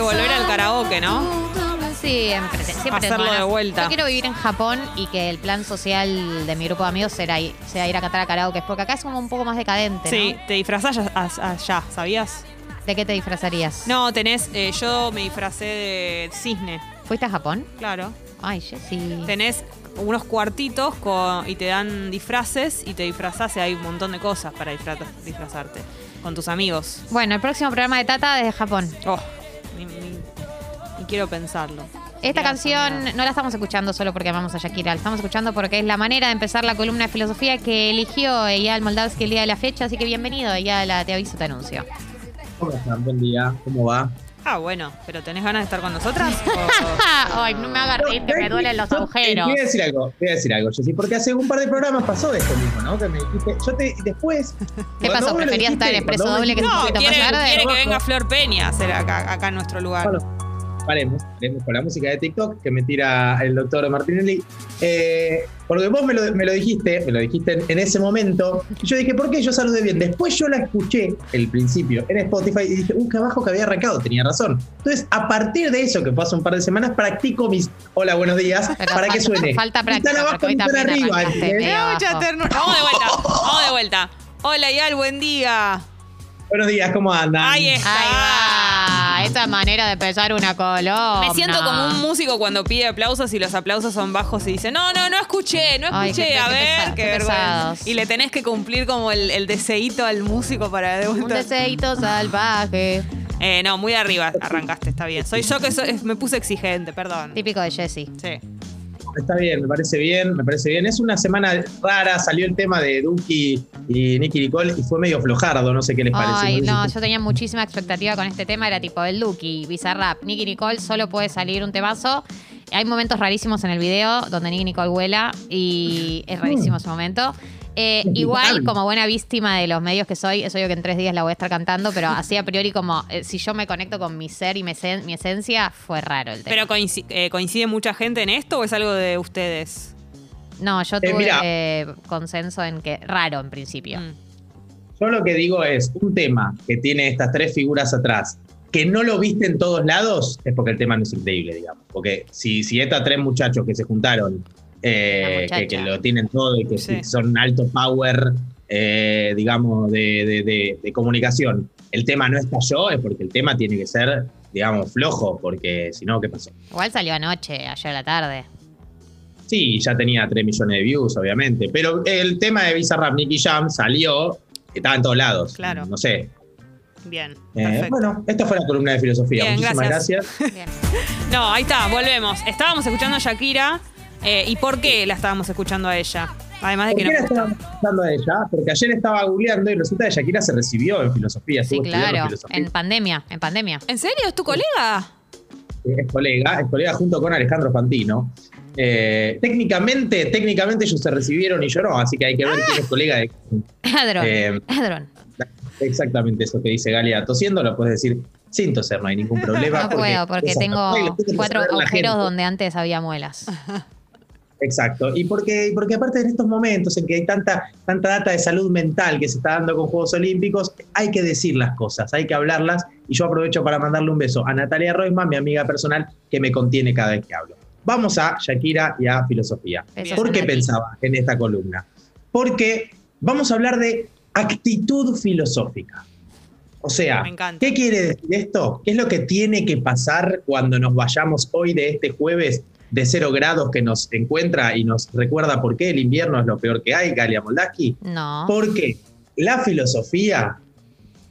Volver al karaoke, ¿no? Siempre, siempre Hacerlo de vuelta. Yo quiero vivir en Japón y que el plan social de mi grupo de amigos ir- sea ir a cantar a karaoke, porque acá es como un poco más decadente, Sí, ¿no? te disfrazás allá, ¿sabías? ¿De qué te disfrazarías? No, tenés, eh, yo me disfracé de cisne, ¿Fuiste a Japón? claro. Ay, Jessy. Tenés unos cuartitos con- y te dan disfraces y te disfrazás y hay un montón de cosas para disfra- disfrazarte con tus amigos. Bueno, el próximo programa de Tata desde Japón. Oh, ni, ni- ni quiero pensarlo. Esta canción no la estamos escuchando solo porque amamos a Shakira, la estamos escuchando porque es la manera de empezar la columna de filosofía que eligió Eyal Moldavsky el día de la fecha, así que bienvenido, Eyal, te aviso, te anuncio. ¿Cómo están? Buen día, ¿cómo va? Ah, bueno, pero ¿tenés ganas de estar con nosotras? O- Ay, no me hagas reír, que me duelen los agujeros. Voy a decir algo, voy a decir algo, Jessy, porque hace un par de programas pasó esto mismo, ¿no? Que me dijiste, yo te, después... ¿Qué pasó? ¿Preferías estar en Expreso Doble que No, poquito quiere, más tarde? quiere que venga Flor Peña a hacer acá, acá en nuestro lugar. Bueno, paremos, paremos con la música de TikTok que me tira el doctor Martinelli. Eh, porque vos me lo, me lo dijiste, me lo dijiste en, en ese momento. Y yo dije, ¿por qué yo saludé bien? Después yo la escuché, el principio, en Spotify y dije, uh, qué abajo que había arrancado, tenía razón. Entonces, a partir de eso, que hace un par de semanas, practico mis hola, buenos días, Pero para que suene. falta práctica, tan abajo también arriba. mucha ternura. Vamos de vuelta, vamos de vuelta. Hola, Yal, buen día. Buenos días, ¿cómo andan? Ahí está. Ahí va, esta manera de empezar una columna. Me siento como un músico cuando pide aplausos y los aplausos son bajos y dice, no, no, no escuché, no Ay, escuché, qué- a qué ver, pesa- qué, qué vergüenza. pesados. Y le tenés que cumplir como el, el deseíto al músico para de Un vuelta. deseito salvaje. Eh, no, muy arriba arrancaste, está bien. Soy yo que soy- me puse exigente, perdón. Típico de Jessy. Sí. Está bien, me parece bien, me parece bien. Es una semana rara, salió el tema de Duki y Nicky Nicole y fue medio flojardo, no sé qué les parece. Ay, no, yo tenía muchísima expectativa con este tema. Era tipo el Duki, Bizarrap, Nicky Nicole, solo puede salir un temazo. Hay momentos rarísimos en el video donde Nicky Nicole vuela y es rarísimo ese momento. Eh, igual, como buena víctima de los medios que soy, es obvio que en tres días la voy a estar cantando, pero así a priori como eh, si yo me conecto con mi ser y mi, esen- mi esencia, fue raro el tema. ¿Pero eh, coincide mucha gente en esto o es algo de ustedes? no, yo Eh, tuve eh, consenso en que raro en principio. Mm. Yo lo que digo es, un tema que tiene estas tres figuras atrás, que no lo viste en todos lados, es porque el tema no es increíble, digamos. Porque si, si estos tres muchachos que se juntaron, eh, que, que lo tienen todo y que Sí. son alto power, eh, digamos, de, de- de- de comunicación, el tema no estalló, es porque el tema tiene que ser, digamos, flojo, porque si no, ¿qué pasó? Igual salió anoche, ayer a la tarde. Sí, ya tenía 3 millones de views, obviamente. Pero el tema de Bizarrap Nicky Jam salió, estaba en todos lados. Claro. No sé. Bien, Eh, bueno, esta fue la columna de filosofía. Bien, Muchísimas gracias. gracias. Bien. No, ahí está, volvemos. Estábamos escuchando a Shakira. Eh, ¿Y por qué la estábamos escuchando a ella? Además de ¿Por que qué la nos estábamos escuchando a ella? Porque ayer estaba googleando y resulta que Shakira se recibió en filosofía. Sí, estuvo estudiando claro. filosofía. En pandemia, en pandemia. ¿En serio? ¿Es tu colega? Es colega, es colega junto con Alejandro Fantino. Eh, técnicamente, técnicamente ellos se recibieron y yo no, así que hay que ver quién es colega de Ladrón. Eh, exactamente eso que dice Galia tosiendo, lo puedes decir sin toser, no hay ningún problema. No puedo porque tengo cuatro la agujeros donde antes había muelas. Exacto. Y porque, porque aparte en estos momentos en que hay tanta, tanta data de salud mental que se está dando con Juegos Olímpicos, hay que decir las cosas, hay que hablarlas. Y yo aprovecho para mandarle un beso a Natalia Roisman, mi amiga personal, que me contiene cada vez que hablo. Vamos a Shakira y a filosofía. Besos, ¿Por qué pensaba en esta columna? Porque vamos a hablar de actitud filosófica. O sea. ¿qué quiere decir esto? ¿Qué es lo que tiene que pasar cuando nos vayamos hoy de este jueves de cero grados que nos encuentra y nos recuerda por qué el invierno es lo peor que hay, Galia Moldaski? No. Porque la filosofía,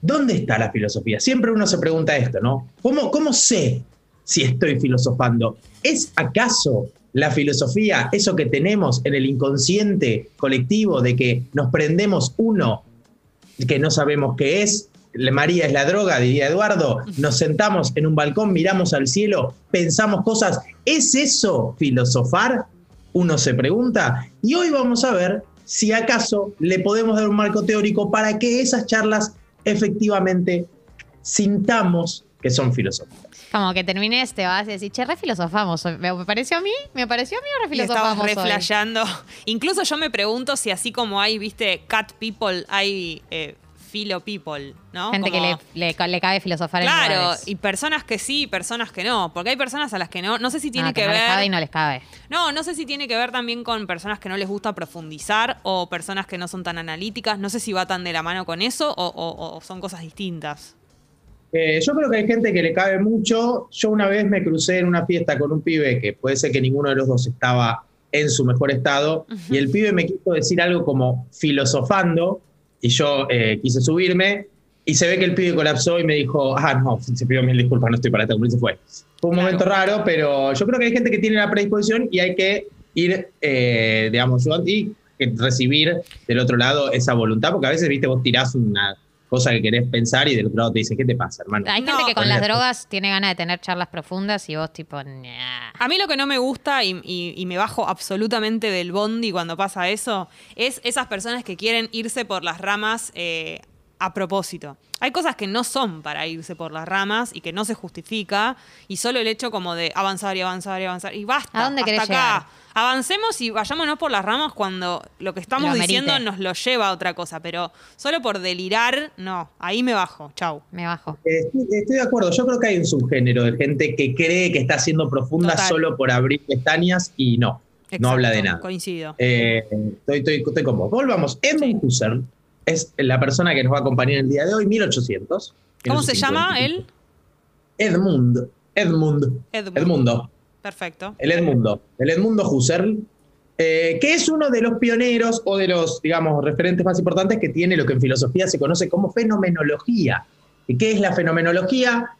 ¿dónde está la filosofía? Siempre uno se pregunta esto, ¿no? ¿Cómo, cómo sé si estoy filosofando? ¿Es acaso la filosofía eso que tenemos en el inconsciente colectivo de que nos prendemos uno que no sabemos qué es? La María es la droga, diría Eduardo. Nos sentamos en un balcón, miramos al cielo, pensamos cosas. ¿Es eso filosofar? Uno se pregunta. Y hoy vamos a ver si acaso le podemos dar un marco teórico para que esas charlas efectivamente sintamos que son filosóficas. Como que termines, te vas a decir, che, re filosofamos. hoy. ¿Me pareció a mí? ¿Me pareció a mí o re Y estabas filosofamos hoy? reflejando. Incluso yo me pregunto si así como hay, viste, cat people, hay eh, filo people, ¿no? Gente que le, le, le cabe filosofar en Claro, lugares. y personas que sí, personas que no. Porque hay personas a las que no. No sé si tiene No, que, no les cabe y ver. no les cabe. No, no sé si tiene que ver también con personas que no les gusta profundizar o personas que no son tan analíticas. No sé si va tan de la mano con eso o, o- o son cosas distintas. Eh, yo creo que hay gente que le cabe mucho. Yo una vez me crucé en una fiesta con un pibe que puede ser que ninguno de los dos estaba en su mejor estado y el pibe me quiso decir algo como filosofando y yo eh, quise subirme y se ve que el pibe colapsó y me dijo, ah, no, se pidió mil disculpas, no estoy para esto, y se fue. Fue un Claro. momento raro, pero yo creo que hay gente que tiene la predisposición y hay que ir, eh, digamos, y recibir del otro lado esa voluntad, porque a veces, viste, vos tirás una cosa que querés pensar y del otro lado te dice, ¿qué te pasa, hermano? Hay No, gente que con las drogas tiene ganas de tener charlas profundas y vos tipo, "Nah". A mí lo que no me gusta y, y- y me bajo absolutamente del bondi cuando pasa eso es esas personas que quieren irse por las ramas eh, a propósito. Hay cosas que no son para irse por las ramas y que no se justifica y solo el hecho como de avanzar y avanzar y avanzar y basta. ¿A dónde hasta acá. llegar? Avancemos y vayámonos por las ramas cuando lo que estamos Lo diciendo nos lo lleva a otra cosa, pero solo por delirar, no, ahí me bajo, chau. Me bajo. Eh, Estoy, estoy de acuerdo, yo creo que hay un subgénero de gente que cree que está siendo profunda Total. solo por abrir pestañas y no, no habla de nada. Coincido. Eh, estoy, estoy, estoy con vos. Volvamos. Edmund Husserl es la persona que nos va a acompañar el día de hoy, 1800. ¿Cómo se llama él? Edmund. Edmund. Edmund. Edmundo. Perfecto. El Edmundo. El Edmundo Husserl. eh, que es uno de los pioneros o de los, digamos, referentes más importantes que tiene lo que en filosofía se conoce como fenomenología. ¿Y qué es la fenomenología?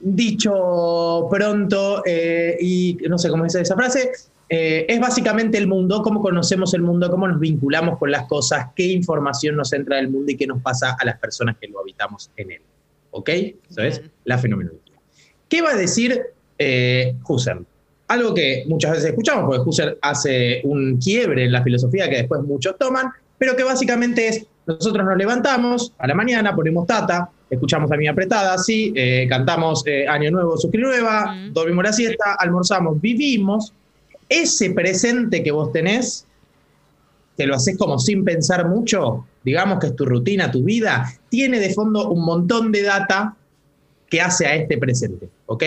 Dicho pronto, eh, y no sé cómo es esa frase, eh, es básicamente el mundo, cómo conocemos el mundo, cómo nos vinculamos con las cosas, qué información nos entra del mundo y qué nos pasa a las personas que lo habitamos en él. ¿Ok? Eso es la fenomenología. ¿Qué va a decir eh, Husserl? Algo que muchas veces escuchamos, porque Husserl hace un quiebre en la filosofía que después muchos toman, pero que básicamente es, nosotros nos levantamos a la mañana, ponemos tata, escuchamos a mi apretada, sí, eh, cantamos Año Nuevo, Suscri Nueva, Mm. dormimos la siesta, almorzamos, vivimos. Ese presente que vos tenés, que lo haces como sin pensar mucho, digamos que es tu rutina, tu vida, tiene de fondo un montón de data que hace a este presente, ¿ok?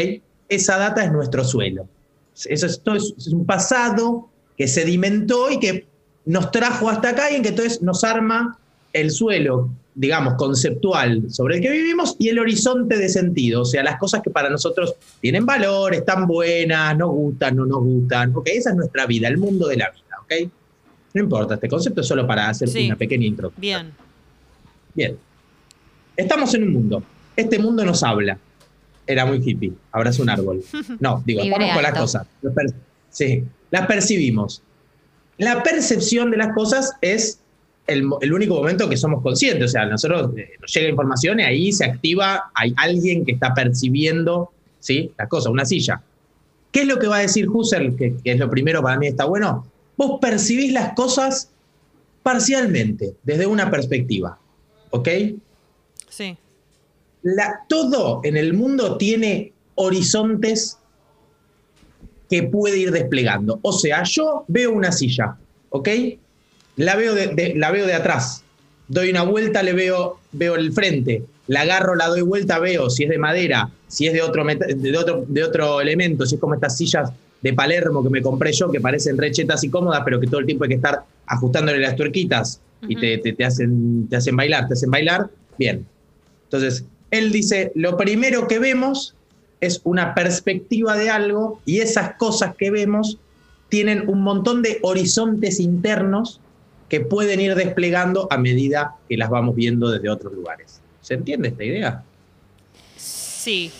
Esa data es nuestro suelo. Eso es, es un pasado que sedimentó y que nos trajo hasta acá y en que entonces nos arma el suelo, digamos, conceptual sobre el que vivimos y el horizonte de sentido, o sea, las cosas que para nosotros tienen valor, están buenas, nos gustan, no nos gustan, ¿ok? Esa es nuestra vida, el mundo de la vida, ¿ok? No importa, este concepto es solo para hacer Sí. una pequeña introducción. Bien. Bien. Estamos en un mundo. Este mundo nos habla. Era muy hippie. Abraza un árbol. No, digo, estamos con las cosas. Las Sí, las percibimos. La percepción de las cosas es el, único momento que somos conscientes. O sea, nosotros eh, nos llega información y ahí se activa, hay alguien que está percibiendo ¿sí? las cosas, una silla. ¿Qué es lo que va a decir Husserl? Que, que es lo primero para mí está bueno. Vos percibís las cosas parcialmente, desde una perspectiva. ¿Ok? Sí. La- todo en el mundo tiene horizontes que puede ir desplegando. O sea, yo veo una silla, ¿ok? La veo de, de- la veo de atrás. Doy una vuelta, le veo, veo el frente. La agarro, la doy vuelta, veo si es de madera, si es de otro, de otro, de otro elemento, si es como estas sillas de Palermo que me compré yo, que parecen rechetas y cómodas, pero que todo el tiempo hay que estar ajustándole las tuerquitas y te, te- te hacen, te hacen bailar, te hacen bailar. Bien. Entonces, él dice, lo primero que vemos es una perspectiva de algo y esas cosas que vemos tienen un montón de horizontes internos que pueden ir desplegando a medida que las vamos viendo desde otros lugares. ¿Se entiende esta idea? Sí.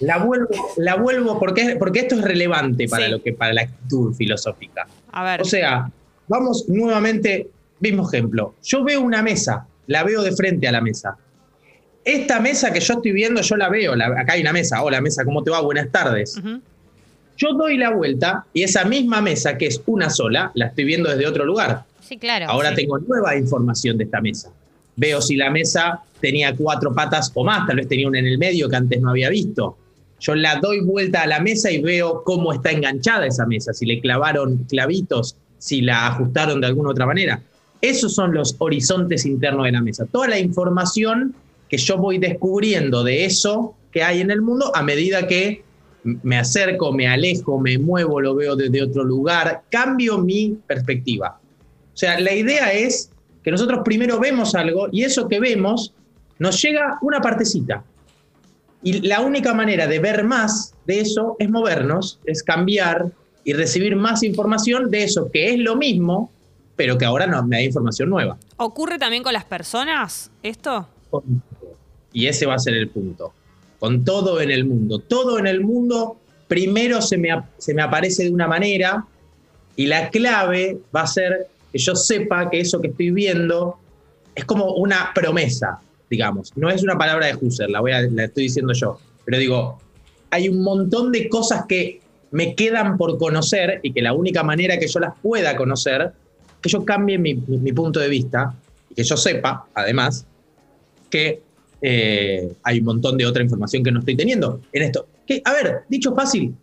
La vuelvo, la vuelvo porque, porque esto es relevante para, Sí. lo que, para la actitud filosófica. A ver. O sea, vamos nuevamente, mismo ejemplo. Yo veo una mesa, la veo de frente a la mesa. Esta mesa que yo estoy viendo, yo la veo. la- acá hay una mesa. Hola, mesa, ¿cómo te va? Buenas tardes. Yo doy la vuelta y esa misma mesa, que es una sola, la estoy viendo desde otro lugar. Sí, claro. Ahora sí. tengo nueva información de esta mesa. Veo si la mesa tenía cuatro patas o más, tal vez tenía una en el medio que antes no había visto. Yo la doy vuelta a la mesa y veo cómo está enganchada esa mesa, si le clavaron clavitos, si la ajustaron de alguna otra manera. Esos son los horizontes internos de la mesa. Toda la información que yo voy descubriendo de eso que hay en el mundo a medida que me acerco, me alejo, me muevo, lo veo desde otro lugar, cambio mi perspectiva. O sea, la idea es que nosotros primero vemos algo y eso que vemos nos llega una partecita. Y la única manera de ver más de eso es movernos, es cambiar y recibir más información de eso que es lo mismo, pero que ahora no, me da información nueva. ¿Ocurre también con las personas esto? Y ese va a ser el punto. Con todo en el mundo. Todo en el mundo primero se me, se me aparece de una manera y la clave va a ser que yo sepa que eso que estoy viendo es como una promesa, digamos. No es una palabra de Husserl, la, voy a, la estoy diciendo yo. Pero digo, hay un montón de cosas que me quedan por conocer y que la única manera que yo las pueda conocer, que yo cambie mi, mi punto de vista y que yo sepa, además, que eh, hay un montón de otra información que no estoy teniendo en esto. Que, a ver, dicho fácil,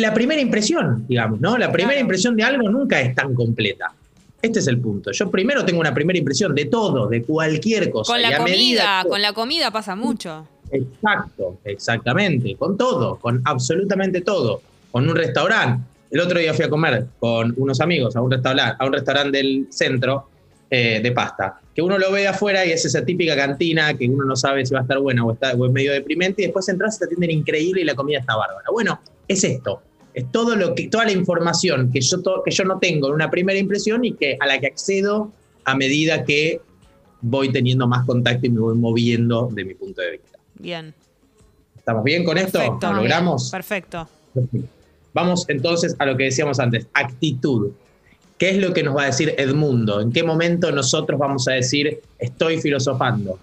la primera impresión, digamos, ¿no? La primera impresión de algo nunca es tan completa. Este es el punto. Yo primero tengo una primera impresión de todo, de cualquier cosa. Con la comida, con la comida pasa mucho. Exacto, exactamente. Con todo, con absolutamente todo. Con un restaurante. El otro día fui a comer con unos amigos a un restaurante, a un restaurante del centro eh, de pasta. Que uno lo ve afuera y es esa típica cantina que uno no sabe si va a estar buena o, está, es medio deprimente y después entras y te atienden increíble y la comida está bárbara. Bueno, es esto. Es todo lo que, toda la información que yo, que yo no tengo en una primera impresión y que, a la que accedo a medida que voy teniendo más contacto y me voy moviendo de mi punto de vista. Bien. ¿Estamos bien con esto? ¿Lo logramos? Perfecto. Vamos entonces a lo que decíamos antes, actitud. ¿Qué es lo que nos va a decir Edmundo? ¿En qué momento nosotros vamos a decir estoy filosofando?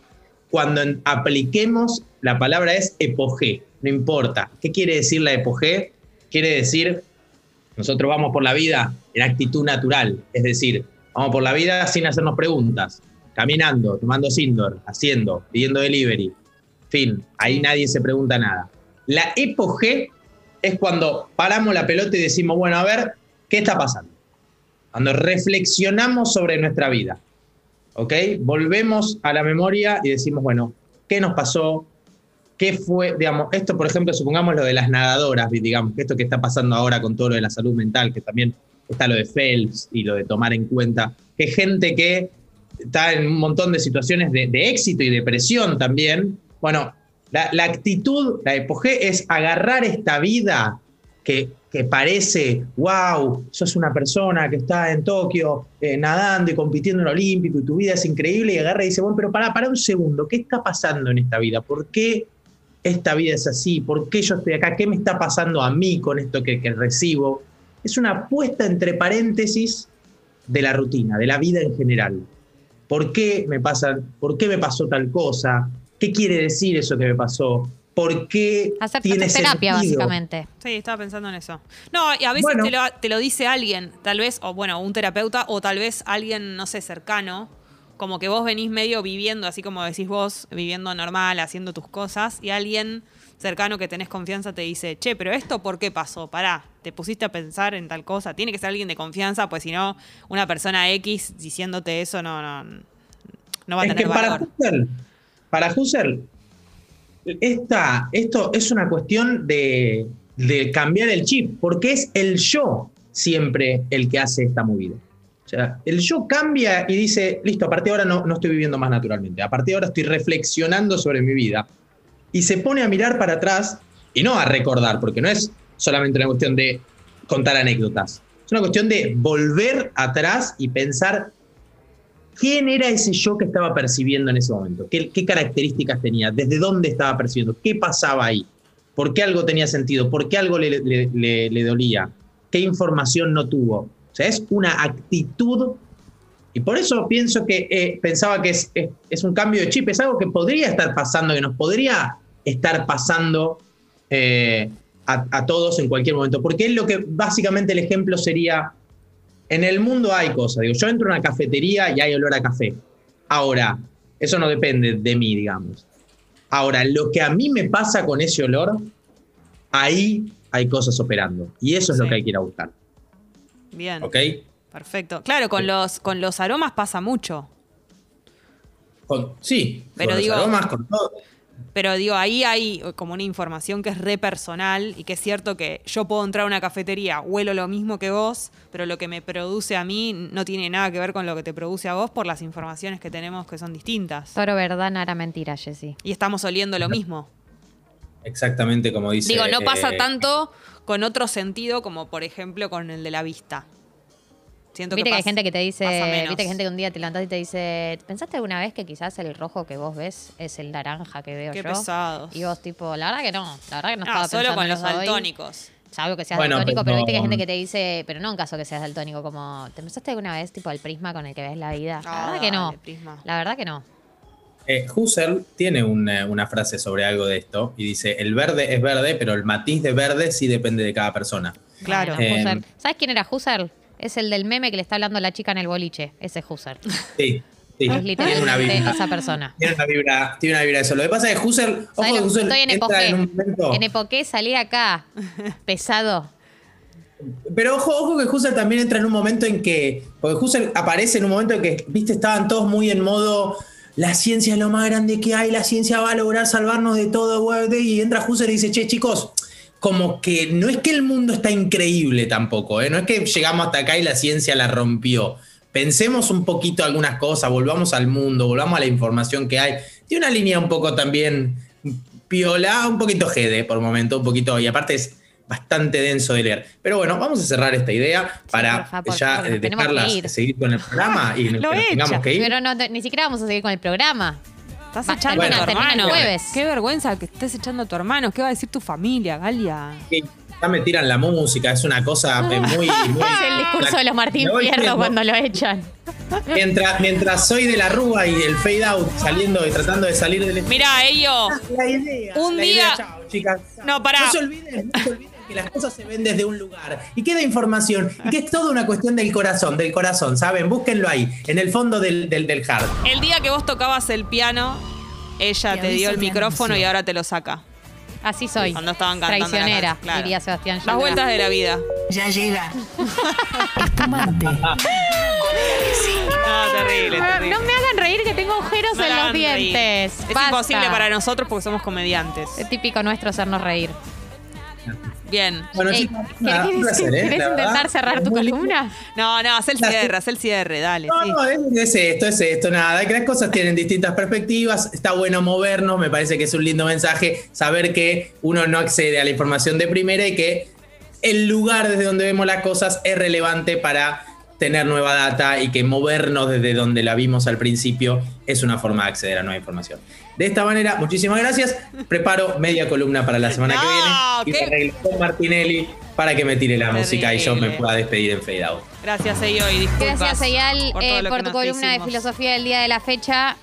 Cuando apliquemos, la palabra es epogé, no importa. ¿Qué quiere decir la epogé? Quiere decir, nosotros vamos por la vida en actitud natural, es decir, vamos por la vida sin hacernos preguntas, caminando, tomando Sindor, haciendo, pidiendo delivery. Fin, ahí nadie se pregunta nada. La epogé es cuando paramos la pelota y decimos, bueno, a ver, ¿qué está pasando? Cuando reflexionamos sobre nuestra vida, ¿ok? Volvemos a la memoria y decimos, bueno, ¿qué nos pasó? ¿Qué fue, digamos, esto, por ejemplo, supongamos lo de las nadadoras, digamos, esto que está pasando ahora con todo lo de la salud mental, que también está lo de Phelps y lo de tomar en cuenta, que gente que está en un montón de situaciones de, éxito y depresión también, bueno, la, la actitud, la epogé es agarrar esta vida que parece, wow, sos una persona que está en Tokio eh, nadando y compitiendo en Olímpico y tu vida es increíble y agarra y dice, bueno, pero para, para un segundo, ¿qué está pasando en esta vida? ¿Por qué esta vida es así? ¿Por qué yo estoy acá? ¿Qué me está pasando a mí con esto que, que recibo? Es una puesta entre paréntesis de la rutina, de la vida en general. ¿Por qué me pasa, por qué me pasó tal cosa? ¿Qué quiere decir eso que me pasó? Por qué Hacer tiene terapia, básicamente. Sí, estaba pensando en eso. No, y a veces te, lo, dice alguien, tal vez, o bueno, un terapeuta, o tal vez alguien, no sé, cercano, como que vos venís medio viviendo, así como decís vos, viviendo normal, haciendo tus cosas, y alguien cercano que tenés confianza te dice, che, pero esto por qué pasó? Pará, te pusiste a pensar en tal cosa. Tiene que ser alguien de confianza, pues si no, una persona X diciéndote eso no, no, no va a tener valor. Para Husserl, esta, esto es una cuestión de, cambiar el chip, porque es el yo siempre el que hace esta movida. O sea, el yo cambia y dice, listo, a partir de ahora no, no estoy viviendo más naturalmente, a partir de ahora estoy reflexionando sobre mi vida. Y se pone a mirar para atrás y no a recordar, porque no es solamente una cuestión de contar anécdotas, es una cuestión de volver atrás y pensar ¿Quién era ese yo que estaba percibiendo en ese momento? ¿Qué, características tenía? ¿Desde dónde estaba percibiendo? ¿Qué pasaba ahí? ¿Por qué algo tenía sentido? ¿Por qué algo le, dolía? ¿Qué información no tuvo? O sea, es una actitud y por eso pienso que eh, pensaba que es, un cambio de chip, es algo que podría estar pasando, que nos podría estar pasando eh, a, a, todos en cualquier momento. Porque es lo que básicamente el ejemplo sería en el mundo hay cosas. Digo, yo entro a una cafetería y hay olor a café. Ahora, eso no depende de mí, digamos. Ahora, lo que a mí me pasa con ese olor, ahí hay cosas operando. Y eso es lo que hay que ir a buscar. Bien. ¿Ok? Perfecto. Claro, con los, con los aromas pasa mucho. Con- sí, Pero con los digo- aromas, con todo. Pero digo, ahí hay como una información que es re personal y que es cierto que yo puedo entrar a una cafetería, huelo lo mismo que vos, pero lo que me produce a mí no tiene nada que ver con lo que te produce a vos por las informaciones que tenemos que son distintas. Toro verdad, nara mentira, Jessy. Y estamos oliendo lo mismo. Exactamente como dice. Digo, no pasa eh, tanto con otro sentido como por ejemplo con el de la vista. Siento Viste que, hay gente que te dice, viste que gente que un día te levantás y te dice, ¿pensaste alguna vez que quizás el rojo que vos ves es el naranja que veo Qué yo? pesados. Y vos tipo, la verdad que no, la verdad que no Ah, estaba solo pensando con los daltónicos. Salvo que seas Bueno, daltónico, pero pero- viste que hay gente que te dice, pero no en caso que seas daltónico, como, ¿te pensaste alguna vez tipo el prisma con el que ves la vida? La Ah, verdad que no. dale, Prisma. La verdad que no. Eh, Husserl tiene una, una frase sobre algo de esto y dice, el verde es verde, pero el matiz de verde sí depende de cada persona. Claro. Eh, Husserl. ¿Sabes quién era Husserl? Es el del meme que le está hablando la chica en el boliche. Ese es Husserl. Sí, sí. Es una literalmente vibra. esa persona. Tiene una vibra, tiene una vibra de eso. Lo que pasa es que Husserl, ojo ¿Sabes que Husserl Estoy en entra en un momento. En epoqué salí acá, pesado. Pero ojo, ojo que Husserl también entra en un momento en que. Porque Husserl aparece en un momento en que, viste, estaban todos muy en modo. La ciencia es lo más grande que hay, la ciencia va a lograr salvarnos de todo, güey", y entra Husserl y dice, che, chicos, como que no es que el mundo está increíble tampoco, ¿eh? no es que llegamos hasta acá y la ciencia la rompió. Pensemos un poquito algunas cosas, volvamos al mundo, volvamos a la información que hay. Tiene una línea un poco también piola, un poquito jede por momento, un poquito, y aparte es bastante denso de leer. Pero bueno, vamos a cerrar esta idea para ya eh, dejarlas ir. seguir con el programa y nos, Lo que nos tengamos que ir. Pero no, ni siquiera vamos a seguir con el programa. Estás Va, echando termina- a tu hermano. jueves. Qué vergüenza que estés echando a tu hermano. ¿Qué va a decir tu familia, Galia? Ya me tiran la música, es una cosa eh, muy... muy Es el discurso de los Martín Fierro cuando lo echan. Mientras, mientras soy de la rúa y el fade out saliendo y tratando de salir del Mira, ello. La idea. Un la día- idea, chao, chicas. No, pará. No se olviden, no se olviden que las cosas se ven desde un lugar y queda información y que es toda una cuestión del corazón, del corazón, ¿saben? Búsquenlo ahí, en el fondo del, del, del hard. El día que vos tocabas el piano, ella Te te dio el micrófono y ahora te lo saca. Así soy. Cuando estaban cantando Traicionera, claro. diría Sebastián Las vueltas de la vida. Ya llega. Espumante. No, terrible, terrible. No me hagan reír que tengo agujeros No en los reír. dientes. Es Basta. imposible para nosotros porque somos comediantes. Es típico nuestro hacernos reír. Bien. Bueno, Ey, ¿Querés, placer, ¿eh? querés intentar verdad, cerrar tu columna? No, no, haz el cierre, haz el cierre, dale. No, sí. no, es, es esto, es esto, nada. Que las cosas tienen distintas perspectivas. Está bueno movernos, me parece que es un lindo mensaje saber que uno no accede a la información de primera y que el lugar desde donde vemos las cosas es relevante para tener nueva data y que movernos desde donde la vimos al principio es una forma de acceder a nueva información. De esta manera, muchísimas gracias. Preparo media columna para la semana No, que viene y arreglo con Martinelli para que me tire la música y yo me pueda despedir en fade out. Gracias, disculpas. Gracias, Eyal, por eh, por tu columna de filosofía del día de la fecha.